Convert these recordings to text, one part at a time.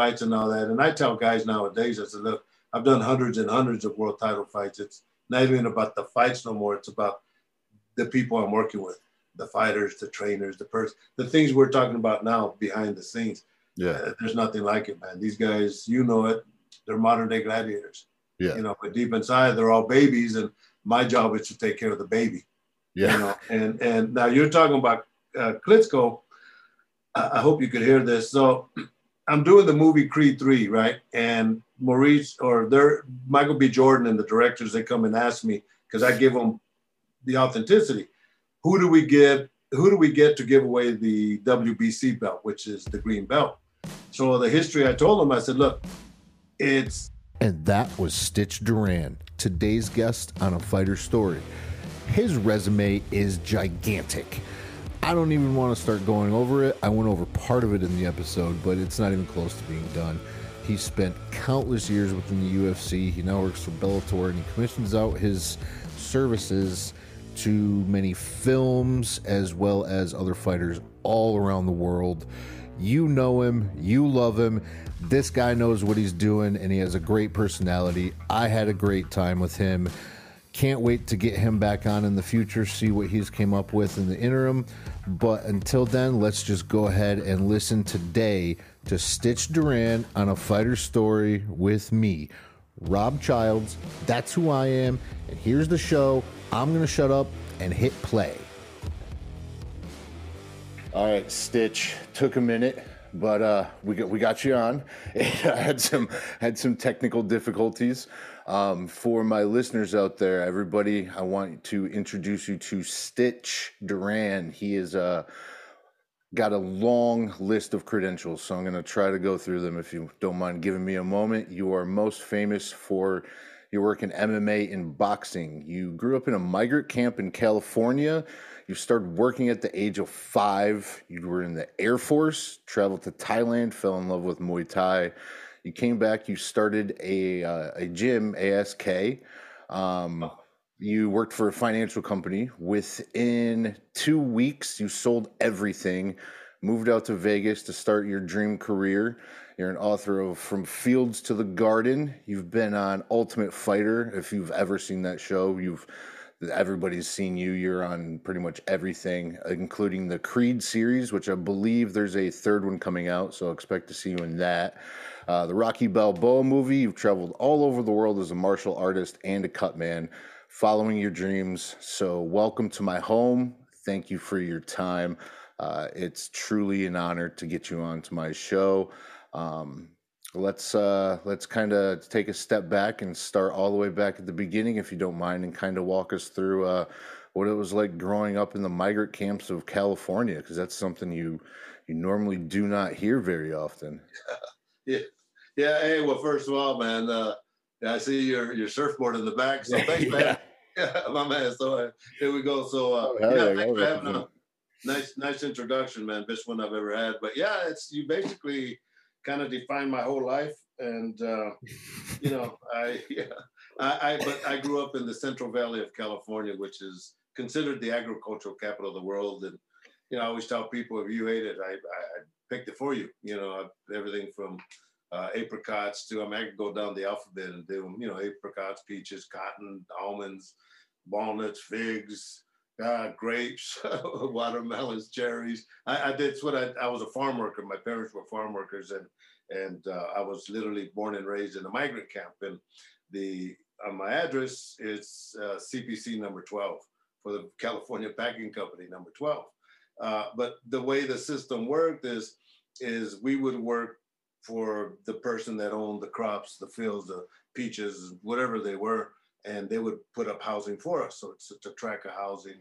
fights and all that. And I tell guys nowadays, I said, look, I've done hundreds and hundreds of world title fights. It's not even about the fights no more. It's about the people I'm working with, the fighters, the trainers, the person, the things we're talking about now behind the scenes. Yeah. Uh, there's nothing like it, man. These guys, you know it, they're modern day gladiators. Yeah. You know, but deep inside, they're all babies, and my job is to take care of the baby. Yeah. You know, and and now you're talking about uh, Klitschko. I, I hope you could hear this. So I'm doing the movie Creed 3, right? And Maurice or Michael B. Jordan and the directors, they come and ask me because I give them the authenticity. Who do we get? Who do we get to give away the WBC belt, which is the green belt? So the history, I told them, I said, look, it's And that was Stitch Duran, today's guest on a fighter story. His resume is gigantic. I don't even want to start going over it. I went over part of it in the episode, but it's not even close to being done. He spent countless years within the UFC. He now works for Bellator and he commissions out his services to many films as well as other fighters all around the world. You know him, you love him. This guy knows what he's doing and he has a great personality. I had a great time with him. Can't wait to get him back on in the future, see what he's came up with in the interim. But until then, let's just go ahead and listen today to Stitch Duran on a fighter story with me, Rob Childs. That's who I am. And here's the show. I'm going to shut up and hit play. All right, Stitch. Took a minute, but uh, we got we got you on. I had some had some technical difficulties. Um, for my listeners out there, everybody, I want to introduce you to Stitch Duran. He is uh, got a long list of credentials, so I'm going to try to go through them. If you don't mind giving me a moment, you are most famous for your work in MMA and boxing. You grew up in a migrant camp in California. You started working at the age of five. You were in the Air Force, traveled to Thailand, fell in love with Muay Thai. You came back. You started a uh, a gym, ASK. Um, you worked for a financial company. Within two weeks, you sold everything, moved out to Vegas to start your dream career. You're an author of From Fields to the Garden. You've been on Ultimate Fighter. If you've ever seen that show, you've everybody's seen you. You're on pretty much everything, including the Creed series, which I believe there's a third one coming out. So expect to see you in that. Uh, the Rocky Balboa movie. You've traveled all over the world as a martial artist and a cut man, following your dreams. So welcome to my home. Thank you for your time. Uh, it's truly an honor to get you onto my show. Um, let's uh, let's kind of take a step back and start all the way back at the beginning, if you don't mind, and kind of walk us through uh, what it was like growing up in the migrant camps of California, because that's something you you normally do not hear very often. yeah, yeah. Hey, well, first of all, man, uh, I see your your surfboard in the back, so thanks, man. Yeah, my man. So uh, here we go. So uh, Oh, yeah, yeah, thanks for having a nice nice introduction, man. Best one I've ever had. But yeah, it's you basically kind of defined my whole life, and uh, you know, I yeah, I, I but I grew up in the Central Valley of California, which is considered the agricultural capital of the world, and you know, I always tell people if you ate it, I, I, I picked it for you. You know, everything from uh, apricots to I mean, I could go down the alphabet and do them. You know, apricots, peaches, cotton, almonds, walnuts, figs, uh, grapes, watermelons, cherries. I, I did. What I, I was a farm worker. My parents were farm workers, and and uh, I was literally born and raised in a migrant camp. And the uh, my address is uh, CPC number twelve for the California Packing Company, number twelve. Uh, but the way the system worked is is we would work for the person that owned the crops, the fields, the peaches, whatever they were, and they would put up housing for us. So it's, a track of housing,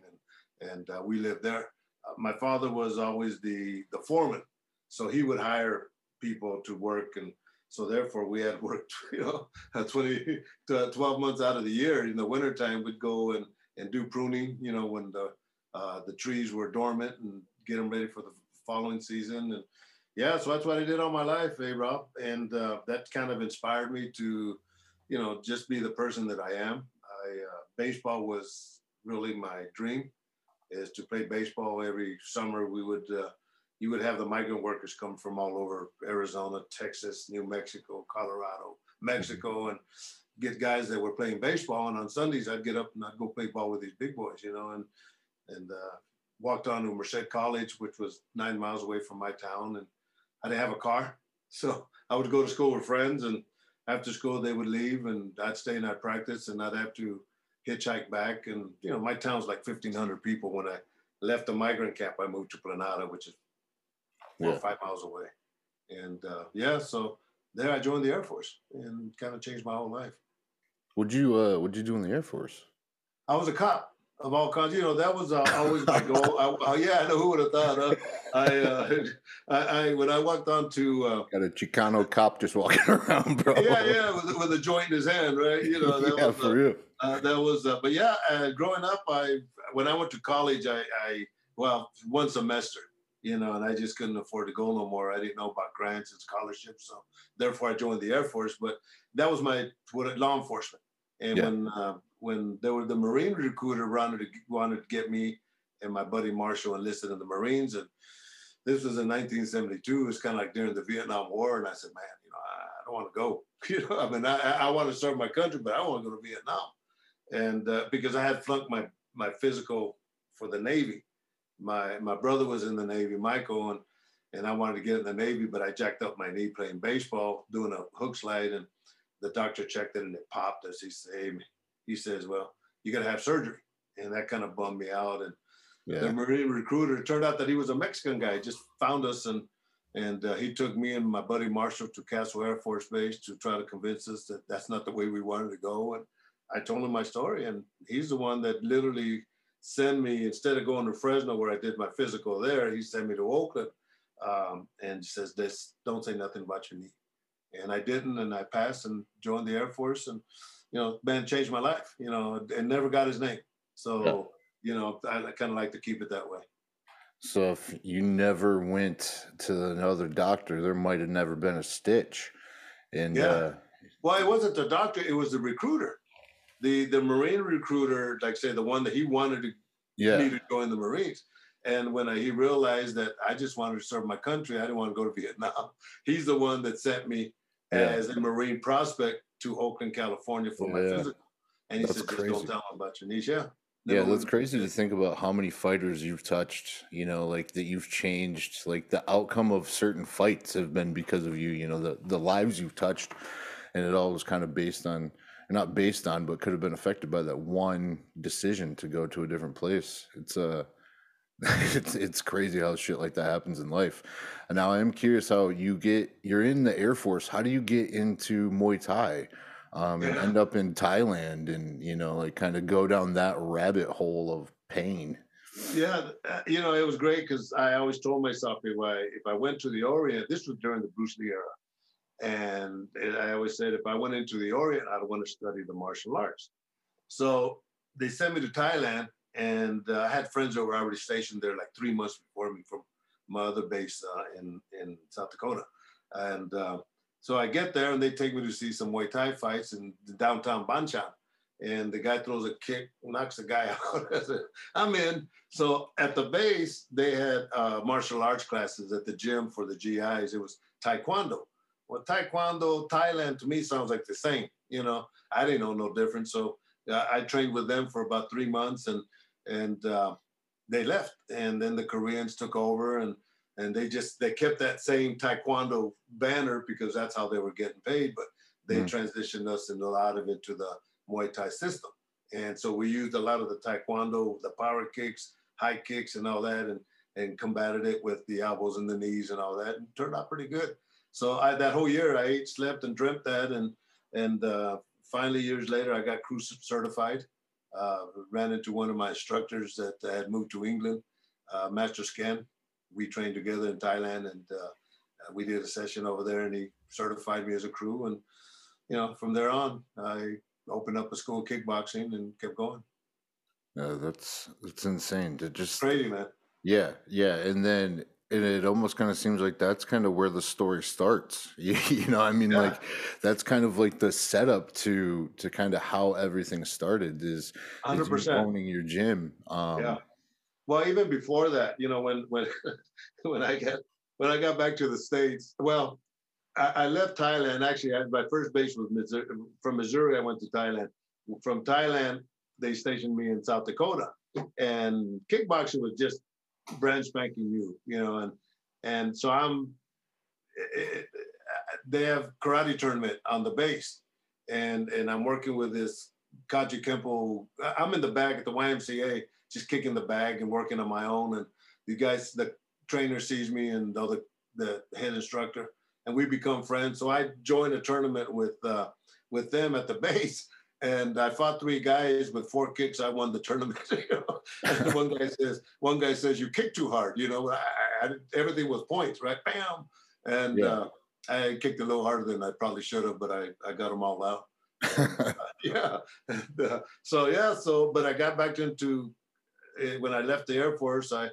and and uh, we lived there. Uh, my father was always the the foreman, so he would hire people to work, and so therefore we had worked, you know, 20 to 12 months out of the year. In the wintertime, we'd go and and do pruning, you know, when the uh, the trees were dormant and get them ready for the following season. And yeah, so that's what I did all my life, hey Rob, and uh, that kind of inspired me to, you know, just be the person that I am. I uh, baseball was really my dream, is to play baseball every summer. We would uh, you would have the migrant workers come from all over Arizona, Texas, New Mexico, Colorado, Mexico, mm-hmm. and get guys that were playing baseball. And on Sundays, I'd get up and I'd go play ball with these big boys, you know, and and uh, walked on to Merced College, which was nine miles away from my town, and I didn't have a car, so I would go to school with friends, and after school they would leave, and I'd stay in that practice, and I'd have to hitchhike back, and you know, my town's like fifteen hundred people. When I left the migrant camp, I moved to Planada, which is four yeah. or five miles away, and uh, yeah, so there I joined the Air Force and kind of changed my whole life. What'd you uh, What'd you do in the Air Force? I was a cop of all kinds. You know, that was uh, always my goal. I, uh, yeah, I know who would have thought. Uh, I, uh, I, I, when I walked on to uh, got a Chicano cop just walking around, bro. Yeah, yeah, with, with a joint in his hand, right? You know, that yeah, was, for real. Uh, that was, uh, but yeah, uh, growing up, I when I went to college, I, I well, one semester, you know, and I just couldn't afford to go no more. I didn't know about grants and scholarships, so therefore I joined the Air Force. But that was my what law enforcement. And yeah. when uh, when there were the Marine recruiter wanted to wanted to get me and my buddy Marshall enlisted in the Marines, and this was in 1972. It was kind of like during the Vietnam War, and I said, man, you know, I, I don't want to go. You know, I mean, I, I want to serve my country, but I want to go to Vietnam, and uh, because I had flunked my my physical for the Navy. My my brother was in the Navy, Michael, and and I wanted to get in the Navy, but I jacked up my knee playing baseball, doing a hook slide, and the doctor checked it and it popped us. He said, hey, he says, well, you got to have surgery. And that kind of bummed me out. And yeah. the Marine recruiter, it turned out that he was a Mexican guy, just found us and and uh, he took me and my buddy Marshall to Castle Air Force Base to try to convince us that that's not the way we wanted to go. And I told him my story, and he's the one that literally sent me instead of going to Fresno where I did my physical there. He sent me to Oakland um, and says, "This don't say nothing about your knee." And I didn't, and I passed and joined the Air Force, and you know, man, changed my life. You know, and never got his name, so yeah. you know, I, I kind of like to keep it that way. So if you never went to another doctor, there might have never been a stitch. And yeah, uh, well, it wasn't the doctor; it was the recruiter, the the Marine recruiter, like say the one that he wanted to yeah. me to join the Marines. And when I, he realized that I just wanted to serve my country, I didn't want to go to Vietnam. He's the one that sent me yeah. as a Marine prospect to Oakland, California for my physical. And he that's said, just crazy. don't tell him about your. Yeah. yeah, that's crazy to think about how many fighters you've touched, you know, like that you've changed, like the outcome of certain fights have been because of you, you know, the, the lives you've touched. And it all was kind of based on, not based on, but could have been affected by that one decision to go to a different place. It's a, uh, it's it's crazy how shit like that happens in life. And now I am curious how you get you're in the Air Force. How do you get into Muay Thai? Um, and end up in Thailand and you know like kind of go down that rabbit hole of pain. Yeah, uh, you know it was great because I always told myself if I if I went to the Orient, this was during the Bruce Lee era, and I always said if I went into the Orient, I'd want to study the martial arts. So they sent me to Thailand, and uh, I had friends that were already stationed there like three months before me from my other base uh, in in South Dakota, and uh, so I get there and they take me to see some Muay Thai fights in downtown Ban Chang, and the guy throws a kick, knocks the guy out. I'm in. So at the base they had uh, martial arts classes at the gym for the GIs. It was Taekwondo. Well, Taekwondo, Thailand to me sounds like the same. You know, I didn't know no difference. So uh, I trained with them for about three months and and uh, they left. And then the Koreans took over, and and they just they kept that same Taekwondo banner because that's how they were getting paid. But they mm. transitioned us and a lot of it to the Muay Thai system. And so we used a lot of the Taekwondo, the power kicks, high kicks, and all that, and and combated it with the elbows and the knees and all that, and turned out pretty good. So I, that whole year, I ate, slept, and dreamt that, and and uh, finally years later, I got kru certified, uh, ran into one of my instructors that had moved to England, uh, Master Scan. We trained together in Thailand, and uh, we did a session over there, and he certified me as a kru. And you know, from there on, I opened up a school of kickboxing and kept going. That's that's insane. To just crazy, man. Yeah, yeah, and then and it almost kind of seems like that's kind of where the story starts you, you know i mean yeah. like that's kind of like the setup to to kind of how everything started is, 100%. is you owning your gym um yeah well, even before that, you know, when when when I got when I got back to the states, well, I, I left Thailand. Actually, I, my first base was Missouri. From Missouri, I went to Thailand. From Thailand, they stationed me in South Dakota, and kickboxing was just brand spanking new, you know, and and so I'm. It, they have karate tournament on the base, and and I'm working with this Kaji Kempo. I'm in the bag at the YMCA, just kicking the bag and working on my own. And the guys, the trainer sees me and the other, the head instructor, and we become friends. So I join a tournament with uh, with them at the base, and I fought three guys with four kicks. I won the tournament. You know? and one guy says, one guy says, "You kick too hard." You know, I, I, everything was points, right? Bam, and yeah. uh, I kicked a little harder than I probably should have, but I I got them all out. uh, yeah. And, uh, so yeah. So, but I got back into eh, when I left the Air Force. I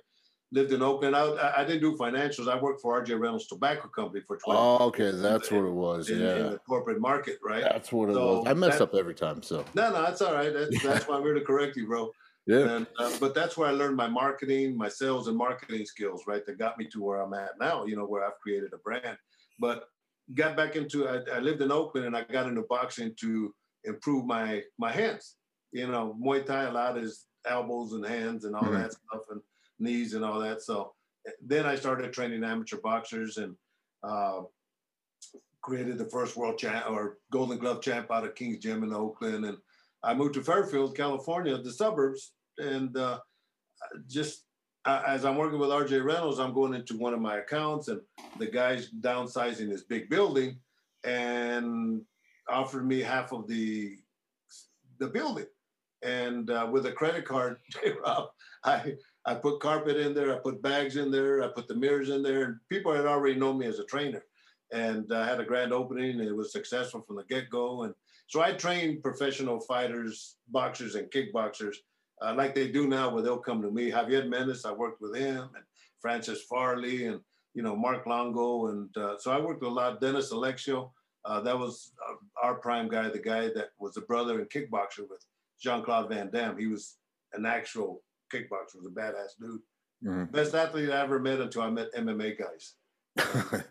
lived in Oakland. I, I didn't do financials. I worked for RJ Reynolds Tobacco Company for 12 Oh, okay. That's in, what it was. In, yeah. In the corporate market, right? That's what it so was. I mess that, up every time. So, no, no, that's all right. That's, that's why I'm here to correct you, bro. Yeah. And, uh, but that's where I learned my marketing, my sales and marketing skills, right? That got me to where I'm at now, you know, where I've created a brand. But got back into, I, I lived in Oakland and I got into boxing to improve my my hands. You know, Muay Thai a lot is elbows and hands and all mm-hmm. that stuff and knees and all that. So then I started training amateur boxers and uh, created the first world champ or Golden Glove champ out of King's Gym in Oakland. And I moved to Fairfield, California, the suburbs, and uh, just uh, as I'm working with RJ Reynolds, I'm going into one of my accounts, and the guy's downsizing his big building, and offered me half of the the building. And uh, with a credit card, Rob, I I put carpet in there, I put bags in there, I put the mirrors in there, and people had already known me as a trainer. And I had a grand opening, and it was successful from the get go. And so I trained professional fighters, boxers, and kickboxers uh, like they do now, where they'll come to me. Javier Mendez, I worked with him, and Francis Farley, and you know Mark Longo, and uh, so I worked with a lot. Dennis Alexio, uh, that was uh, our prime guy, the guy that was a brother and kickboxer with Jean Claude Van Damme. He was an actual kickboxer, was a badass dude. Mm-hmm. Best athlete I ever met until I met MMA guys.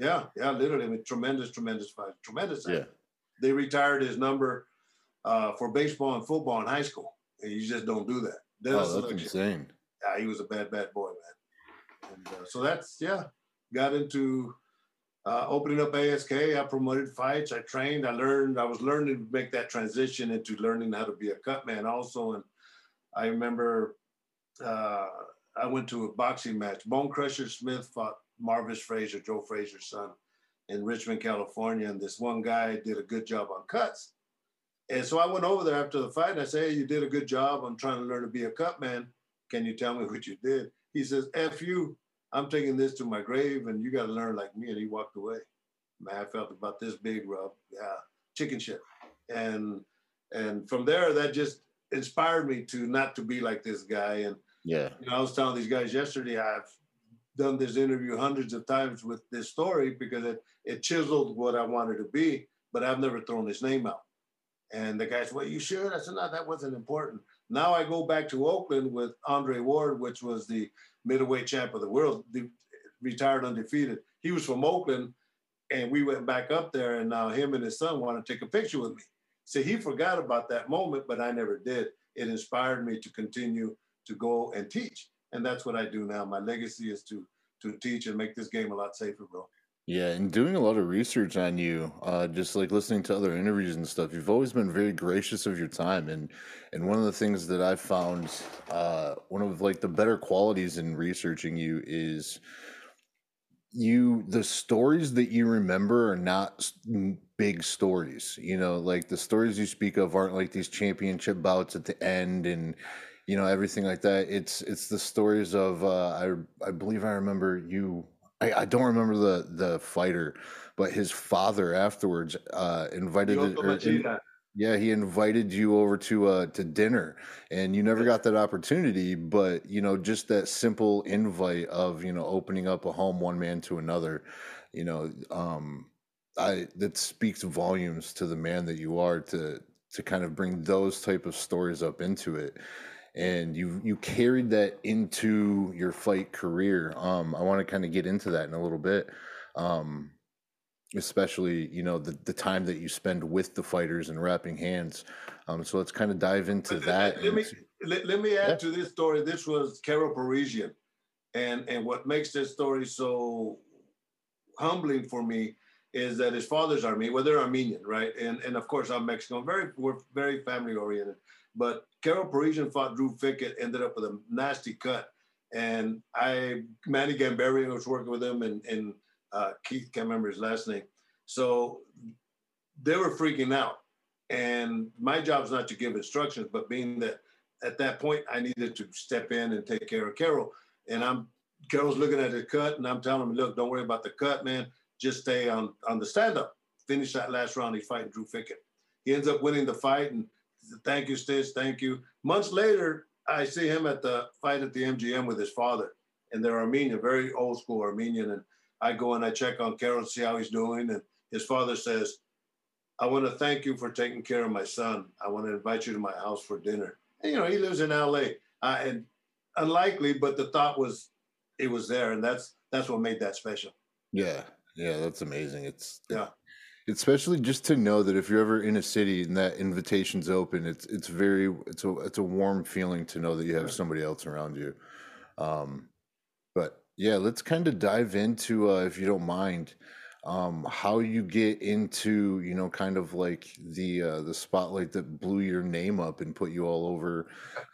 yeah, yeah, literally. I mean, tremendous, tremendous fight, tremendous. Yeah. They retired his number uh, for baseball and football in high school. And you just don't do that. Dennis oh, that's Selection. insane. Yeah, he was a bad, bad boy, man. And, uh, so that's yeah. Got into uh, opening up ASK. I promoted fights. I trained. I learned. I was learning to make that transition into learning how to be a cut man also. And I remember uh, I went to a boxing match. Bone Crusher Smith fought Marvis Frazier, Joe Frazier's son, in Richmond, California. And this one guy did a good job on cuts. And so I went over there after the fight and I said, Hey, you did a good job. I'm trying to learn to be a cut man. Can you tell me what you did? He says, F you, I'm taking this to my grave and you got to learn like me. And he walked away. Man, I felt about this big, Rob. Yeah, chicken shit. And and from there, that just inspired me to not to be like this guy. And yeah, you know, I was telling these guys yesterday, I've done this interview hundreds of times with this story because it it chiseled what I wanted to be, but I've never thrown his name out. And the guy said, Well, you sure? I said, No, that wasn't important. Now I go back to Oakland with Andre Ward, which was the middleweight champ of the world, the, retired undefeated. He was from Oakland, and we went back up there, and now him and his son want to take a picture with me. So he forgot about that moment, but I never did. It inspired me to continue to go and teach, and that's what I do now. My legacy is to to teach and make this game a lot safer, bro. Yeah, and doing a lot of research on you, uh, just like listening to other interviews and stuff, you've always been very gracious of your time, and and one of the things that I've found, uh, one of like the better qualities in researching you is you the stories that you remember are not big stories. You know, like the stories you speak of aren't like these championship bouts at the end and you know everything like that. It's it's the stories of uh, I I believe I remember you I, I, don't remember the the fighter, but his father afterwards uh, invited. It, yeah, he invited you over to uh, to dinner, and you never got that opportunity. But you know, just that simple invite of you know opening up a home one man to another, you know, um, I that speaks volumes to the man that you are to to kind of bring those type of stories up into it and you you carried that into your fight career. Um, I want to kind of get into that in a little bit. Um, especially you know the, the time that you spend with the fighters and wrapping hands um, so let's kind of dive into that let, let me let, let, me add yeah. to this story this was Karo Parisyan and and what makes this story so humbling for me is that his father's Armenian. Well, they're Armenian, right? And and of course I'm Mexican. Very we're very family oriented. But Karo Parisyan fought Drew Fickett, ended up with a nasty cut. And I Manny Gamburyan was working with him and and uh, Keith can't remember his last name. So they were freaking out. And my job is not to give instructions, but being that at that point I needed to step in and take care of Karo, And I'm Karo's looking at the cut, and I'm telling him, look, don't worry about the cut, man. Just stay on on the stand up. Finish that last round. He's fighting Drew Fickett. He ends up winning the fight, and thank you, Stitch, thank you. Months later, I see him at the fight at the MGM with his father, and they're Armenian, very old school Armenian. And I go and I check on Karo, see how he's doing, and his father says, "I want to thank you for taking care of my son. I want to invite you to my house for dinner." And, you know, he lives in LA, uh, and unlikely, but the thought was it was there, and that's that's what made that special. Yeah, yeah, that's amazing. It's yeah, especially just to know that if you're ever in a city and that invitation's open, it's it's very it's a it's a warm feeling to know that you have somebody else around you. Um, but yeah, let's kind of dive into uh, if you don't mind um, how you get into you know kind of like the uh, the spotlight that blew your name up and put you all over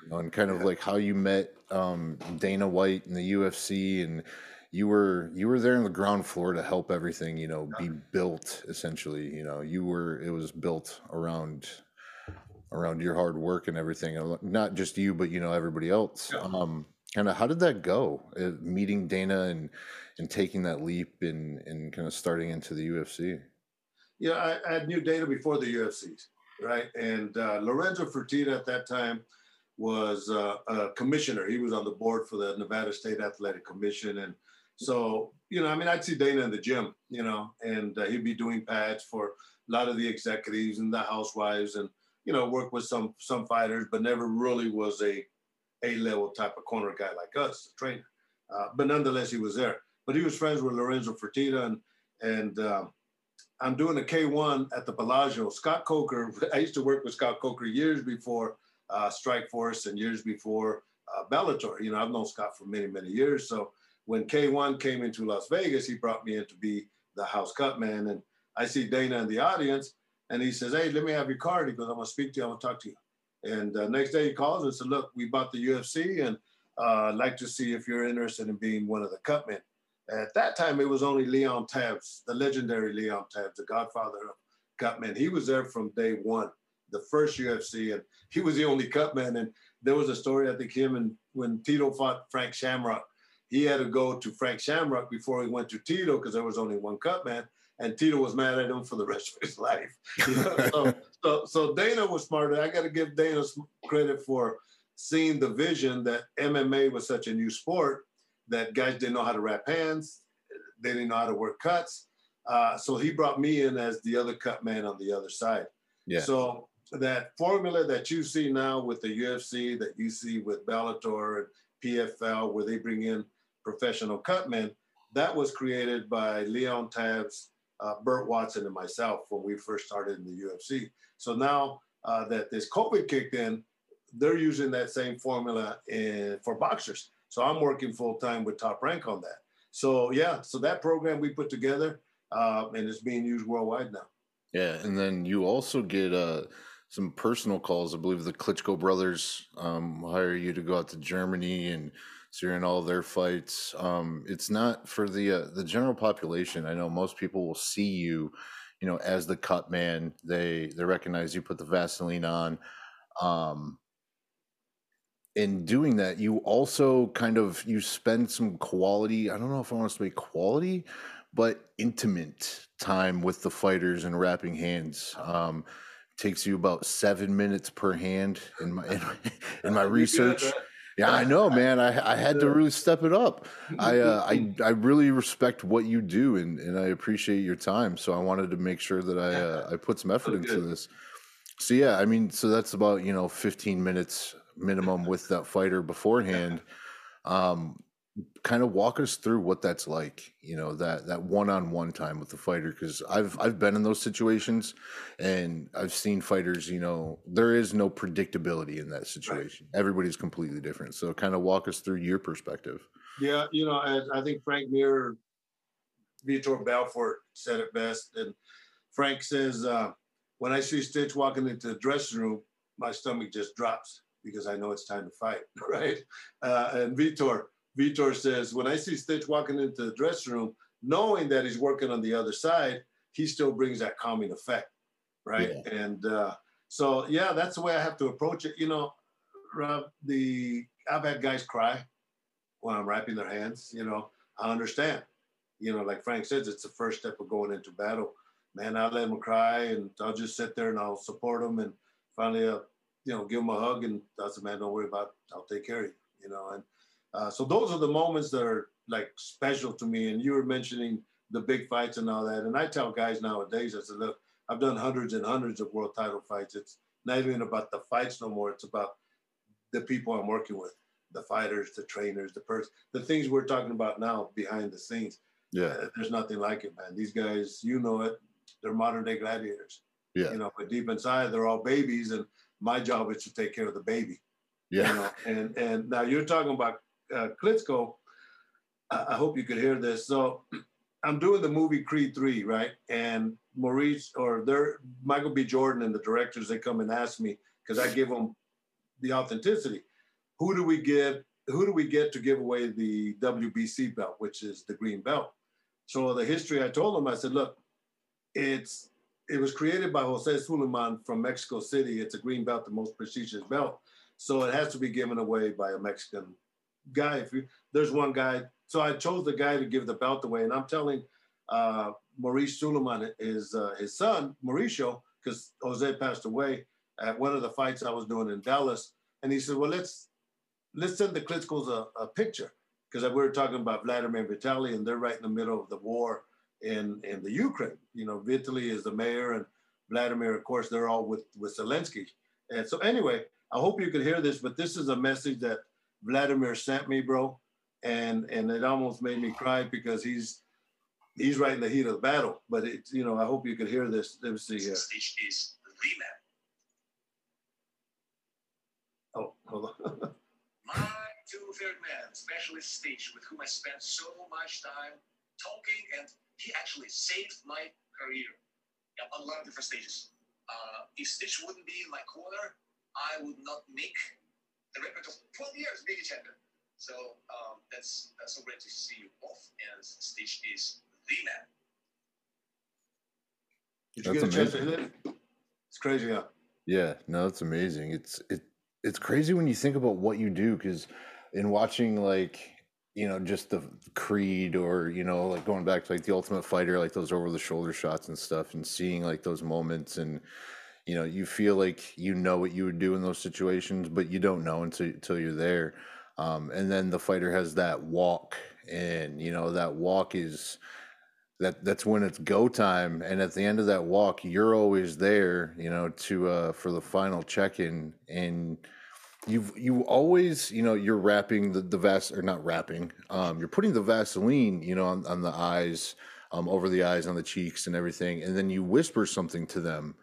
you know, and kind of like how you met um, Dana White in the UFC and you were you were there on the ground floor to help everything you know be built essentially you know you were it was built around around your hard work and everything not just you but you know everybody else yeah. um kind of how did that go uh, meeting Dana and and taking that leap and and kind of starting into the UFC? Yeah, I, I knew Dana before the UFC, right? And uh, Lorenzo Fertitta at that time was uh, a commissioner. He was on the board for the Nevada State Athletic Commission, and so you know, I mean, I'd see Dana in the gym, you know, and uh, he'd be doing pads for a lot of the executives and the housewives, and you know, work with some some fighters, but never really was a a level type of corner guy like us, a trainer. Uh, but nonetheless, he was there but he was friends with Lorenzo Fertitta, and and uh, I'm doing a K1 at the Bellagio. Scott Coker, I used to work with Scott Coker years before uh, Strikeforce and years before uh, Bellator. You know, I've known Scott for many many years. So when K1 came into Las Vegas, he brought me in to be the house cut man, and I see Dana in the audience, and he says, "Hey, let me have your card." He goes, "I'm gonna speak to you. I'm gonna talk to you." And uh, next day he calls and said, "Look, we bought the UFC, and uh, I'd like to see if you're interested in being one of the cut men. At that time, it was only Leon Tabbs, the legendary Leon Tabbs, the godfather of cut men. He was there from day one, the first UFC, and he was the only cut man. And there was a story, I think, him and when Tito fought Frank Shamrock, he had to go to Frank Shamrock before he went to Tito because there was only one cut man, And Tito was mad at him for the rest of his life. You know? so, so, so Dana was smarter. I got to give Dana credit for seeing the vision that MMA was such a new sport that guys didn't know how to wrap hands, they didn't know how to work cuts. Uh, so he brought me in as the other cut man on the other side. Yeah. So that formula that you see now with the UFC, that you see with Bellator and PFL, where they bring in professional cutmen, that was created by Leon Tabbs, uh, Burt Watson, and myself when we first started in the UFC. So now uh, that this COVID kicked in, they're using that same formula in, for boxers. So I'm working full time with Top Rank on that. So yeah, so that program we put together, uh, and it's being used worldwide now. Yeah, and then you also get uh, some personal calls. I believe the Klitschko brothers um, hire you to go out to Germany and so you're in all their fights. Um, it's not for the uh, the general population. I know most people will see you, you know, as the cut man. They they recognize you put the Vaseline on. Um, in doing that, you also kind of you spend some quality. I don't know if I want to say quality, but intimate time with the fighters and wrapping hands. Um, takes you about seven minutes per hand in my in, in my research. Yeah, I know, man. I I had to really step it up. I uh, I I really respect what you do, and and I appreciate your time. So I wanted to make sure that I uh, I put some effort into this. So yeah, I mean, so that's about you know 15 minutes minimum with that fighter beforehand. Um, kind of walk us through what that's like you know that that one-on-one time with the fighter because i've i've been in those situations and i've seen fighters you know there is no predictability in that situation. Right. everybody's completely different so kind of walk us through your perspective. Yeah you know i, I think frank mir vitor belfort said it best and frank says uh, when i see stitch walking into the dressing room my stomach just drops because i know it's time to fight. Right? Uh, and vitor Vitor says, when I see Stitch walking into the dressing room, knowing that he's working on the other side, he still brings that calming effect, right? Yeah. And uh, so, yeah, that's the way I have to approach it. You know, Rob, the I've had guys cry when I'm wrapping their hands. You know, I understand. You know, like Frank says, it's the first step of going into battle. Man, I'll let them cry, and I'll just sit there and I'll support them, and finally, uh, you know, give them a hug, and I said, man, don't worry about, it. I'll take care of you. You know, and uh, so those are the moments that are like special to me. And you were mentioning the big fights and all that. And I tell guys nowadays, I said, look, I've done hundreds and hundreds of world title fights. It's not even about the fights no more. It's about the people I'm working with, the fighters, the trainers, the person, the things we're talking about now behind the scenes. Yeah. Uh, there's nothing like it, man. These guys, you know it, they're modern day gladiators. Yeah. You know, but deep inside, they're all babies. And my job is to take care of the baby. Yeah. You know? And and now you're talking about uh, Klitschko, I, I hope you could hear this. So I'm doing the movie Creed 3, right? And Maurice or their Michael B. Jordan and the directors, they come and ask me because I give them the authenticity. Who do we get? Who do we get to give away the WBC belt, which is the green belt? So the history, I told them, I said, look, it's it was created by Jose Sulaiman from Mexico City. It's a green belt, the most prestigious belt. So it has to be given away by a Mexican guy. If you, there's one guy, so I chose the guy to give the belt away, and I'm telling uh, Maurice Sulaiman, his uh, his son Mauricio, because Jose passed away at one of the fights I was doing in Dallas, and he said, "Well, let's let's send the Klitschko's a, a picture." Because we were talking about Vladimir Vitaly, and they're right in the middle of the war in in the Ukraine. You know, Vitaly is the mayor, and Vladimir, of course, they're all with with Zelensky. And so, anyway, I hope you could hear this, but this is a message that Vladimir sent me, bro, and and it almost made me cry because he's he's right in the heat of the battle. But it's you know I hope you could hear this. Let me see here. Stitch is the man. Oh, hold on. My two favorite men, especially Stitch, with whom I spent so much time talking, and he actually saved my career yeah, on a lot of different stages. Uh, if Stitch wouldn't be in my corner, I would not make the record of 12 years being a champion. So um, that's that's so great to see you both. And Stitch is the man. Did you that's get a chance to hit it? It's crazy, huh? Yeah, no, it's amazing. It's it it's crazy when you think about what you do because in watching like you know just the creed or you know like going back to like the ultimate fighter like those over the shoulder shots and stuff and seeing like those moments and you know you feel like you know what you would do in those situations but you don't know until, until you're there. Um, and then the fighter has that walk and you know that walk is that that's when it's go time. And at the end of that walk you're always there you know to uh for the final check-in. And you've you always you know you're wrapping the the vas or not wrapping um you're putting the vaseline you know on, on the eyes um over the eyes on the cheeks and everything. And then you whisper something to them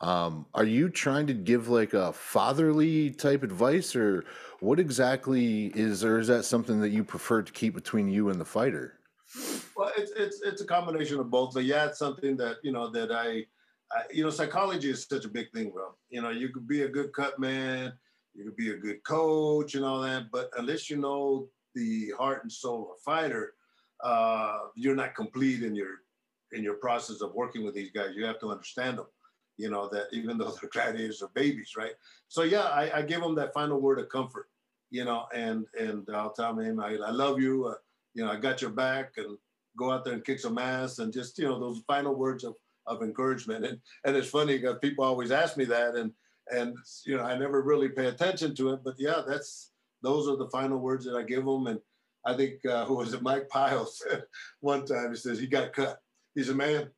um, are you trying to give like a fatherly type advice, or what exactly is, or is that something that you prefer to keep between you and the fighter? Well, it's it's it's a combination of both, but yeah, it's something that you know that I, I you know, psychology is such a big thing, bro. You know, you could be a good cut man, you could be a good coach and all that, but unless you know the heart and soul of a fighter, uh, you're not complete in your in your process of working with these guys. You have to understand them you know, that even though they're gladiators are babies, right? So yeah, I, I give them that final word of comfort, you know, and and I'll tell them, I, I love you, uh, you know, I got your back, and go out there and kick some ass, and just you know those final words of of encouragement. And and it's funny because people always ask me that, and and you know I never really pay attention to it, but yeah, that's those are the final words that I give them. And I think uh, who was it, Mike Piles said one time he says he got cut. He said, man,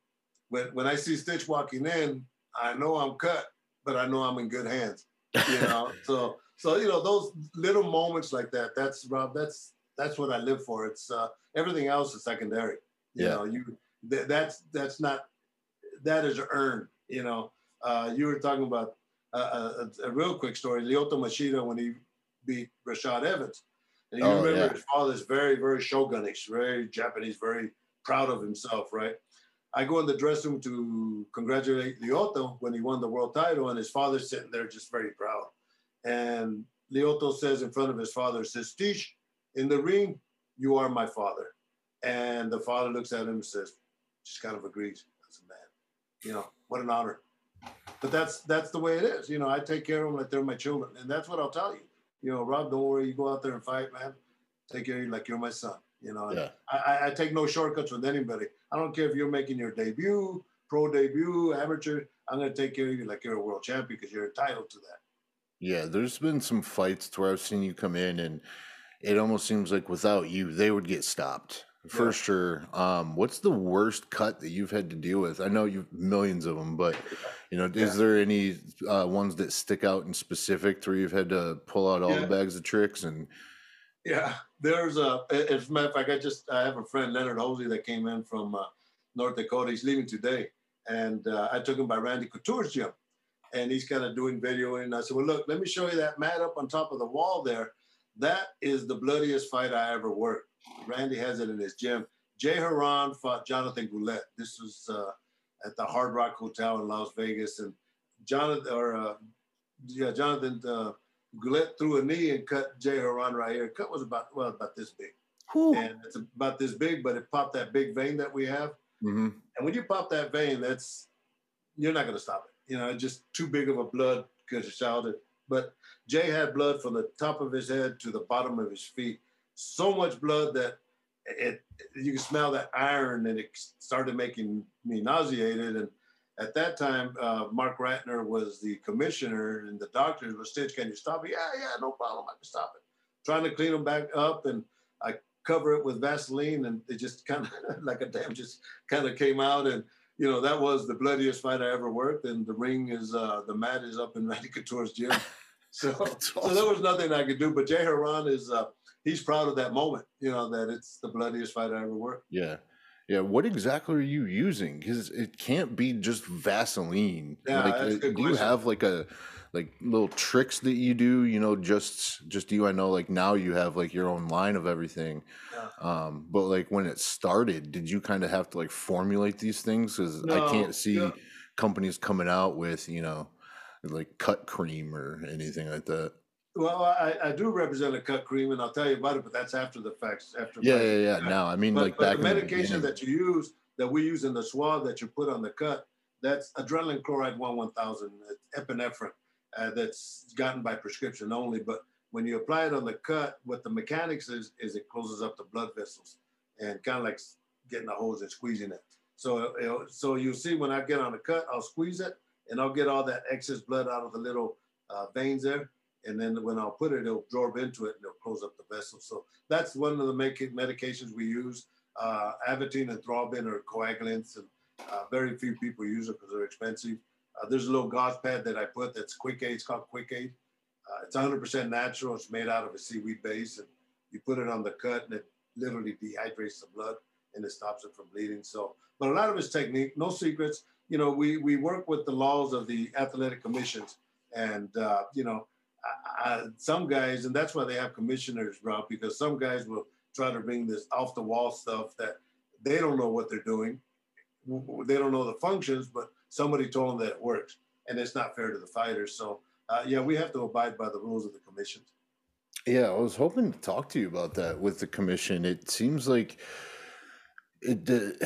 when when I see Stitch walking in, I know I'm cut, but I know I'm in good hands. You know, so so you know those little moments like that. That's Rob. That's that's what I live for. It's uh, everything else is secondary. You Yeah. know, you th- that's that's not that is earned. You know, uh, you were talking about uh, a, a real quick story. Lyoto Machida when he beat Rashad Evans, and you Oh, remember yeah. his father's very very shogunnish, very Japanese, very proud of himself, right? I go in the dressing room to congratulate Lyoto when he won the world title, and his father's sitting there just very proud. And Lyoto says in front of his father, says, Stish, in the ring, you are my father. And the father looks at him and says, just kind of agrees. That's a man. You know, what an honor. But that's that's the way it is. You know, I take care of them like they're my children. And that's what I'll tell you. You know, Rob, don't worry, you go out there and fight, man. Take care of you like you're my son. You know, Yeah. I, I, take no shortcuts with anybody. I don't care if you're making your debut, pro debut, amateur. I'm going to take care of you like you're a world champion because you're entitled to that. Yeah, there's been some fights to where I've seen you come in and it almost seems like without you, they would get stopped for Yeah. sure. Um, what's the worst cut that you've had to deal with? I know you've millions of them, but you know, Yeah. is there any uh, ones that stick out in specific to where you've had to pull out all Yeah. the bags of tricks and Yeah, there's a. As a matter of fact, I just I have a friend Leonard Hosey that came in from uh, North Dakota. He's leaving today, and uh, I took him by Randy Couture's gym, and he's kind of doing videoing. And I said, "Well, look, let me show you that mat up on top of the wall there. That is the bloodiest fight I ever worked. Randy has it in his gym. Jay Hieron fought Jonathan Goulet. This was uh, at the Hard Rock Hotel in Las Vegas, and Jonathan or uh, yeah, Jonathan Goulet threw a knee and cut Jay Hieron right here. Cut was about well about this big, and it's about this big, but it popped that big vein that we have. Mhm. And when you pop that vein, that's you're not going to stop it. You know, it's just too big of a blood because you shouted. But Jay had blood from the top of his head to the bottom of his feet. So much blood that it you can smell that iron, and it started making me nauseated. And at that time, uh, Marc Ratner was the commissioner, and the doctors were, Stitch, can you stop it? Yeah, yeah, no problem. I can stop it. Trying to clean them back up, and I cover it with Vaseline, and it just kind of like a dam just kind of came out. And you know that was the bloodiest fight I ever worked. And the ring is uh, the mat is up in Randy Couture's gym. So, That's so there was nothing I could do. But Jay Hieron is uh, he's proud of that moment. You know that it's the bloodiest fight I ever worked. yeah. Yeah, what exactly are you using? Because it can't be just Vaseline. Yeah, like, that's a uh, good do you have like a like little tricks that you do? You know, just just you. I know, like now you have like your own line of everything. Yeah. Um, but like when it started, did you kind of have to like formulate these things? Because I can't see yeah. companies coming out with you know like cut cream or anything like that. Well, I, I do represent a cut cream, and I'll tell you about it. But that's after the facts. After Yeah, yeah, yeah. Now I mean, But, like but back the in the medication that you use, that we use in the swab that you put on the cut, that's adrenaline chloride one one thousand, epinephrine, uh, that's gotten by prescription only. But when you apply it on the cut, what the mechanics is is it closes up the blood vessels, and kind of like getting a hose and squeezing it. So so you see when I get on the cut, I'll squeeze it, and I'll get all that excess blood out of the little uh, veins there. And then when I'll put it, it'll absorb into it and it'll close up the vessel. So that's one of the medica- medications we use. Uh, and Thrombin are coagulants, and uh, very few people use it because they're expensive. Uh, there's a little gauze pad that I put that's Quick Aid. It's called Quick Aid. Uh, it's 100% natural. It's made out of a seaweed base, and you put it on the cut, and it literally dehydrates the blood and it stops it from bleeding. So, but a lot of it's technique, no secrets. You know, we we work with the laws of the athletic commissions, and uh, you know, Some guys, and that's why they have commissioners, bro, because some guys will try to bring this off the wall stuff that they don't know what they're doing. They don't know the functions, but somebody told them that it works, and it's not fair to the fighters. So, uh, yeah, we have to abide by the rules of the commissions. Yeah, I was hoping to talk to you about that with the commission. It seems like it uh,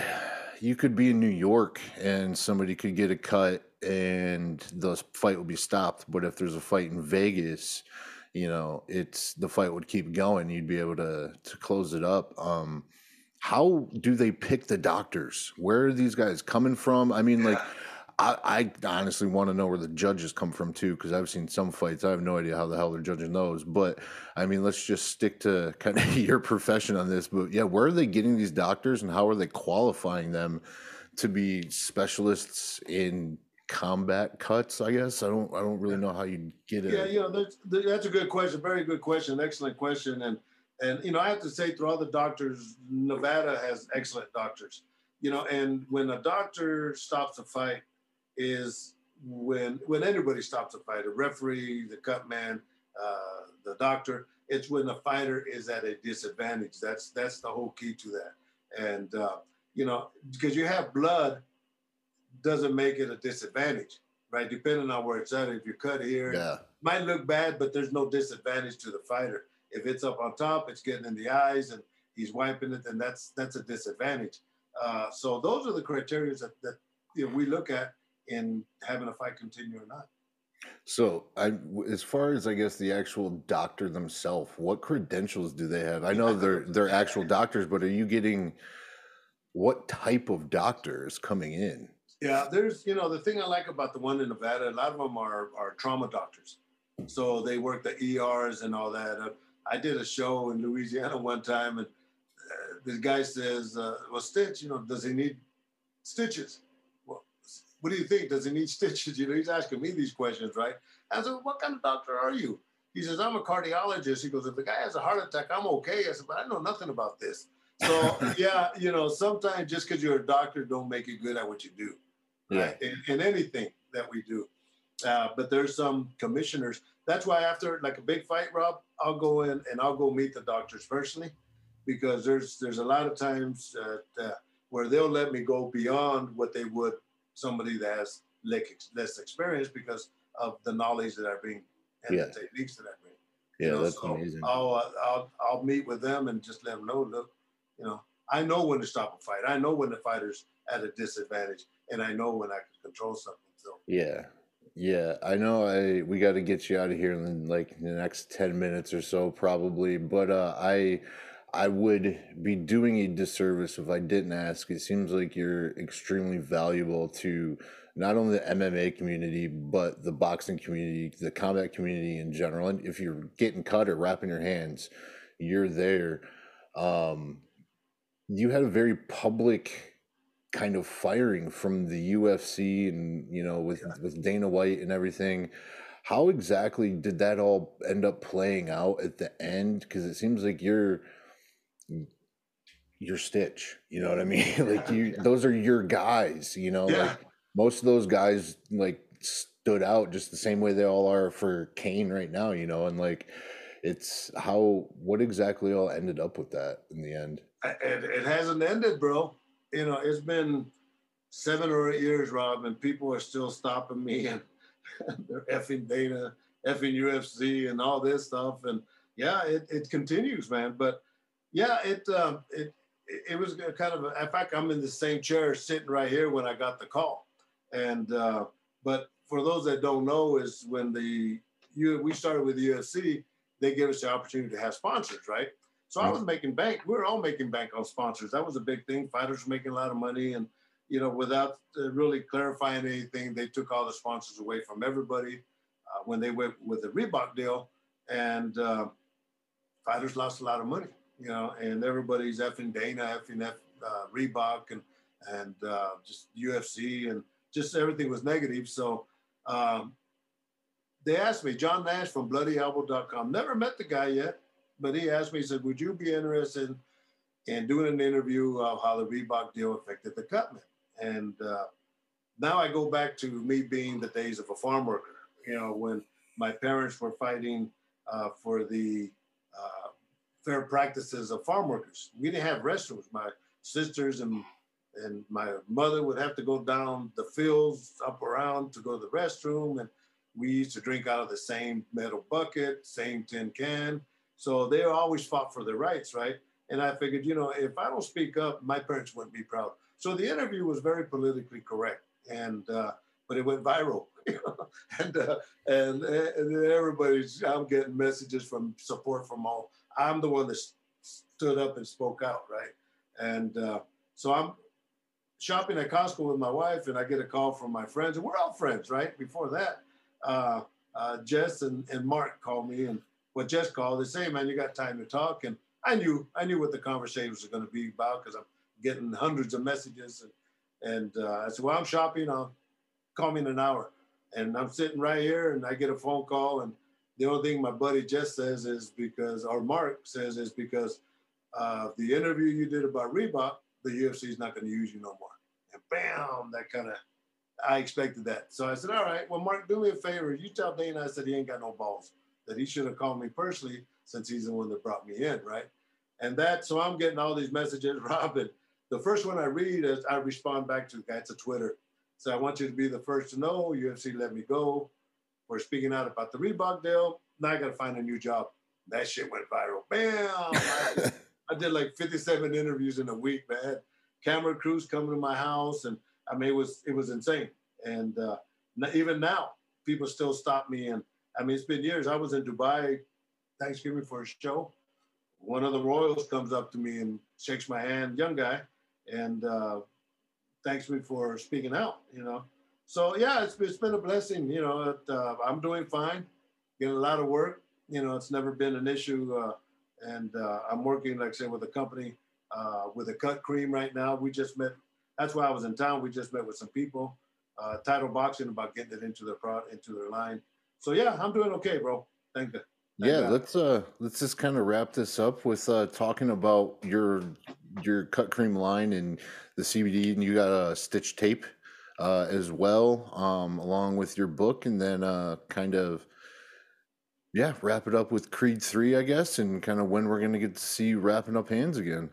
you could be in New York and somebody could get a cut and the fight would be stopped, but if there's a fight in Vegas, you know, it's the fight would keep going. You'd be able to to close it up. Um how do they pick the doctors? Where are these guys coming from? I mean, like I, I honestly want to know where the judges come from too, because I've seen some fights. I have no idea how the hell they're judging those. But I mean, let's just stick to kind of your profession on this. But yeah, where are they getting these doctors, and how are they qualifying them to be specialists in combat cuts. I guess I don't I don't really know how you get it. Yeah, you know that's that's a good question. Very good question. Excellent question. And and you know I have to say, through all the doctors, Nevada has excellent doctors. You know, and when a doctor stops a fight, is when when anybody stops a fight, referee, the cut man, uh, the doctor. It's when the fighter is at a disadvantage. That's that's the whole key to that. And uh, you know, because you have blood doesn't make it a disadvantage, right? Depending on where it's at. If you cut here, Yeah. might look bad, but there's no disadvantage to the fighter. If it's up on top, it's getting in the eyes, and he's wiping it, then that's that's a disadvantage. Uh, so those are the criteria that, that you know, we look at in having a fight continue or not. So, I, as far as I guess the actual doctor themselves, what credentials do they have? I know they're they're actual doctors, but are you getting what type of doctors coming in? Yeah, there's you know the thing I like about the one in Nevada, a lot of them are are trauma doctors, so they work the ERs and all that. Uh, I did a show in Louisiana one time, and uh, this guy says, uh, "Well, Stitch, you know, does he need stitches?" What do you think? Does he need stitches? You know, he's asking me these questions, right? I said, "What kind of doctor are you?" He says, "I'm a cardiologist." He goes, "If the guy has a heart attack, I'm okay." I said, "But I know nothing about this." So yeah, you know, sometimes just because you're a doctor, don't make you good at what you do right? In, in anything that we do. Uh, but there's some commissioners. That's why after like a big fight, Rob, I'll go in and I'll go meet the doctors personally, because there's there's a lot of times uh, uh, where they'll let me go beyond what they would somebody that has less, less experience because of the knowledge that I bring and Yeah. the techniques that I bring. Yeah, You know, that's so amazing. I'll, uh, I'll I'll meet with them and just let them know, look, you know, I know when to stop a fight. I know when the fighter's at a disadvantage, and I know when I can control something. So Yeah. Yeah, I know I we got to get you out of here in like the next 10 minutes or so probably, but uh I I would be doing a disservice if I didn't ask. It seems like you're extremely valuable to not only the MMA community, but the boxing community, the combat community in general. And if you're getting cut or wrapping your hands, you're there. Um, you had a very public kind of firing from the UFC and you know with with Dana White and everything. How exactly did that all end up playing out at the end? Because it seems like you're your Stitch. You know what I mean? like you, those are your guys. You know, Yeah. like most of those guys like stood out just the same way they all are for Cain right now. You know, and like it's how what exactly all ended up with that in the end. It, it hasn't ended, bro. You know, it's been seven or eight years, Rob, and people are still stopping me and they're effing Dana, effing UFC, and all this stuff. And yeah, it, it continues, man. But yeah, it um, it it was kind of. In fact, I'm in the same chair sitting right here when I got the call. And uh, but for those that don't know, is when the you we started with UFC, they gave us the opportunity to have sponsors, right? So I was making bank. We were all making bank on sponsors. That was a big thing. Fighters were making a lot of money, and you know, without uh, really clarifying anything, they took all the sponsors away from everybody uh, when they went with the Reebok deal, and uh, fighters lost a lot of money. You know, and everybody's effing Dana, effing F, uh, Reebok, and and uh, just UFC, and just everything was negative. So. Um, they asked me, John Nash from bloodyelbow.com. Never met the guy yet, but he asked me, he said, Would you be interested in doing an interview of how the Reebok deal affected the cutman? And uh, now I go back to me being the days of a farm worker, you know, when my parents were fighting uh, for the fair practices of farm workers. We didn't have restrooms. My sisters and and my mother would have to go down the fields up around to go to the restroom and we used to drink out of the same metal bucket, same tin can. So they always fought for their rights, right? And I figured, you know, if I don't speak up, my parents wouldn't be proud. So the interview was very politically correct, and uh, but it went viral, and uh, and and everybody's. I'm getting messages from support from all. I'm the one that stood up and spoke out, right? And uh, so I'm shopping at Costco with my wife, and I get a call from my friends, and we're all friends, right? Before that, uh, uh, Jess and, and Mark called me, and what Jess called, they say, "Man, you got time to talk?" And I knew, I knew what the conversation was going to be about because I'm getting hundreds of messages, and and uh, I said, "Well, I'm shopping. I'll call me in an hour. And I'm sitting right here and I get a phone call. And the only thing my buddy Jess says is because, or Mark says is because uh, the interview you did about Reebok, the UFC is not going to use you no more. And bam, that kind of, I expected that. So I said, all right, well, Mark, do me a favor. You tell Dana I said he ain't got no balls, that he should have called me personally since he's the one that brought me in, right? And that, so I'm getting all these messages, Robin. The first one I read is I respond back to the guy. It's a Twitter. So I want you to be the first to know. UFC let me go for speaking out about the Reebok deal. Now I got to find a new job. That shit went viral. Bam! I did like 57 interviews in a week, man. Had camera crews coming to my house, and I mean, it was it was insane. And uh, even now, people still stop me. And I mean, it's been years. I was in Dubai Thanksgiving for a show. One of the Royals comes up to me and shakes my hand, young guy, and uh, thanks me for speaking out. You know, so yeah, it's, it's been a blessing. You know, it, uh, I'm doing fine, getting a lot of work. You know, it's never been an issue, uh, and uh, I'm working, like I said, with a company uh, with a cut cream right now. We just met. That's why I was in town. We just met with some people. Uh, title boxing about getting it into their pro into their line. So yeah, I'm doing okay, bro. Thank you. yeah, let's uh let's just kind of wrap this up with uh talking about your your cut cream line and the CBD, and you got a stitch tape uh, as well, um, along with your book, and then uh, kind of yeah, wrap it up with Creed three, I guess, and kind of when we're gonna get to see wrapping up hands again.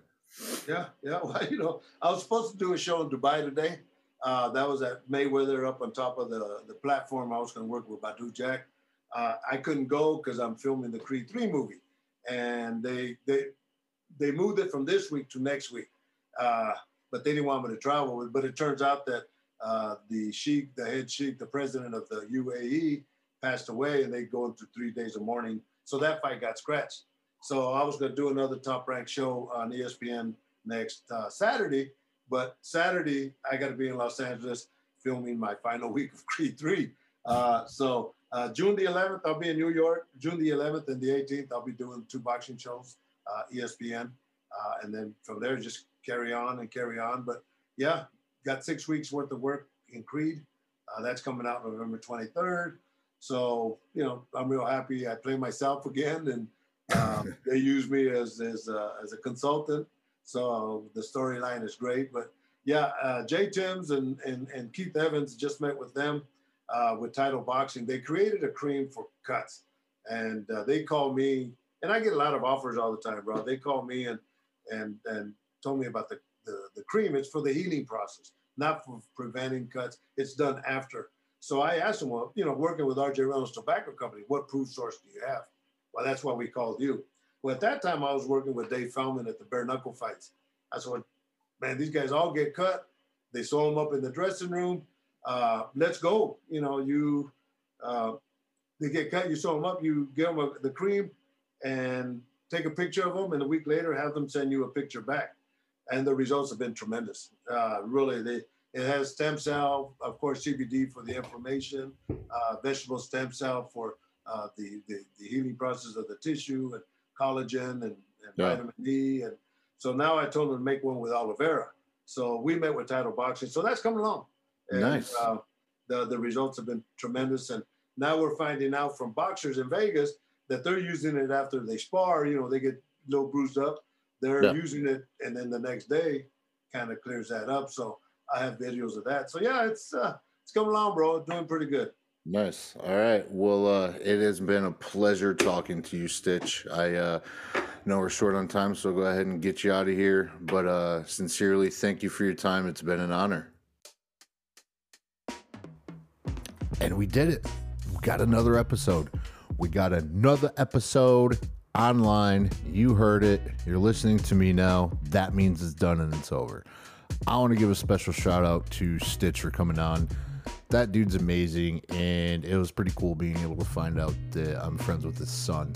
Yeah, yeah. Well, you know, I was supposed to do a show in Dubai today. Uh, that was at Mayweather up on top of the the platform. I was going to work with Badou Jack. Uh, I couldn't go because I'm filming the Creed three movie, and they they they moved it from this week to next week. Uh, but they didn't want me to travel. But it turns out that uh, the sheikh, the head sheikh, the president of the UAE, passed away, and they go into three days of mourning. So that fight got scratched. So I was going to do another top ranked show on ESPN next uh, Saturday, but Saturday I got to be in Los Angeles filming my final week of Creed Three. Uh, so uh, June the 11th I'll be in New York. June the 11th and the 18th I'll be doing two boxing shows, uh, ESPN, uh, and then from there just carry on and carry on. But yeah, got six weeks worth of work in Creed. Uh, that's coming out November 23rd. So, you know, I'm real happy. I play myself again and um, they use me as, as, uh, as a consultant. So the storyline is great. But yeah, uh, Jay Timms and, and, and Keith Evans just met with them uh, with Title Boxing. They created a cream for cuts. And uh, they call me, and I get a lot of offers all the time, bro. They call me and, and, and told me about the, the, the cream. It's for the healing process, not for preventing cuts. It's done after. So I asked him, well, you know, working with RJ Reynolds Tobacco Company, what proof source do you have? Well, that's why we called you. Well, at that time, I was working with Dave Feldman at the bare knuckle fights. I said, man, these guys all get cut. They sew them up in the dressing room. Uh, let's go. You know, you uh, they get cut, you sew them up, you give them a, the cream, and take a picture of them, and a week later have them send you a picture back and the results have been tremendous. Uh, really, they, it has stem cell, of course, CBD for the inflammation, uh, vegetable stem cell for uh, the, the, the healing process of the tissue and collagen and, and yeah. vitamin D. And so now I told them to make one with aloe vera. So we met with Title Boxing. So that's coming along. And, nice. Uh, the, the results have been tremendous. And now we're finding out from boxers in Vegas that they're using it after they spar. You know, they get a little bruised up they're yeah. using it, and then the next day kind of clears that up. So I have videos of that. So yeah, it's uh, it's coming along, bro. Doing pretty good. Nice. All right. Well, uh, it has been a pleasure talking to you, Stitch. I uh, know we're short on time, so go ahead and get you out of here. But uh, sincerely, thank you for your time. It's been an honor. And we did it. We got another episode. We got another episode online. You heard it. You're listening to me now. That means it's done and it's over. I want to give a special shout out to Stitch for coming on. That dude's amazing, and it was pretty cool being able to find out that I'm friends with his son.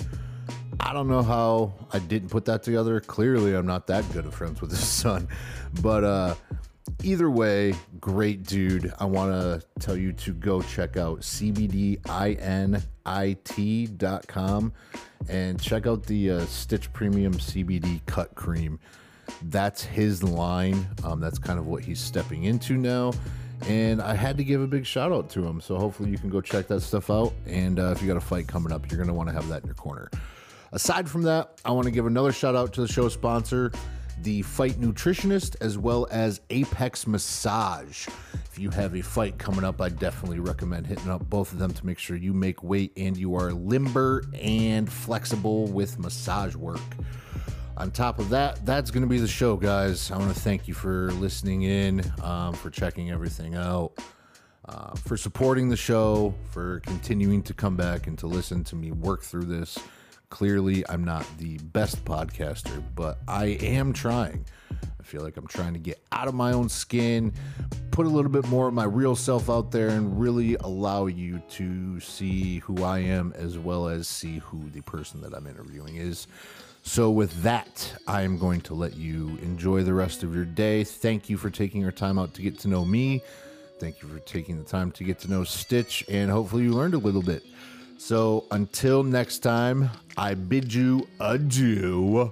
I don't know how I didn't put that together. Clearly, I'm not that good of friends with his son, but uh, either way, great dude. I want to tell you to go check out cbdinit.com and check out the uh, Stitch Premium CBD Cut Cream. That's his line. Um, that's kind of what he's stepping into now. and I had to give a big shout out to him. So hopefully you can go check that stuff out. And uh, if you got a fight coming up, you're going to want to have that in your corner. Aside from that, I want to give another shout out to the show sponsor, the Fight Nutritionist, as well as Apex Massage. If you have a fight coming up, I definitely recommend hitting up both of them to make sure you make weight and you are limber and flexible with massage work. On top of that, that's going to be the show, guys. I want to thank you for listening in, um, for checking everything out, uh, for supporting the show, for continuing to come back and to listen to me work through this. Clearly, I'm not the best podcaster, but I am trying. I feel like I'm trying to get out of my own skin, put a little bit more of my real self out there, and really allow you to see who I am as well as see who the person that I'm interviewing is. So, with that, I am going to let you enjoy the rest of your day. Thank you for taking your time out to get to know me. Thank you for taking the time to get to know Stitch, and hopefully, you learned a little bit. So, until next time, I bid you adieu.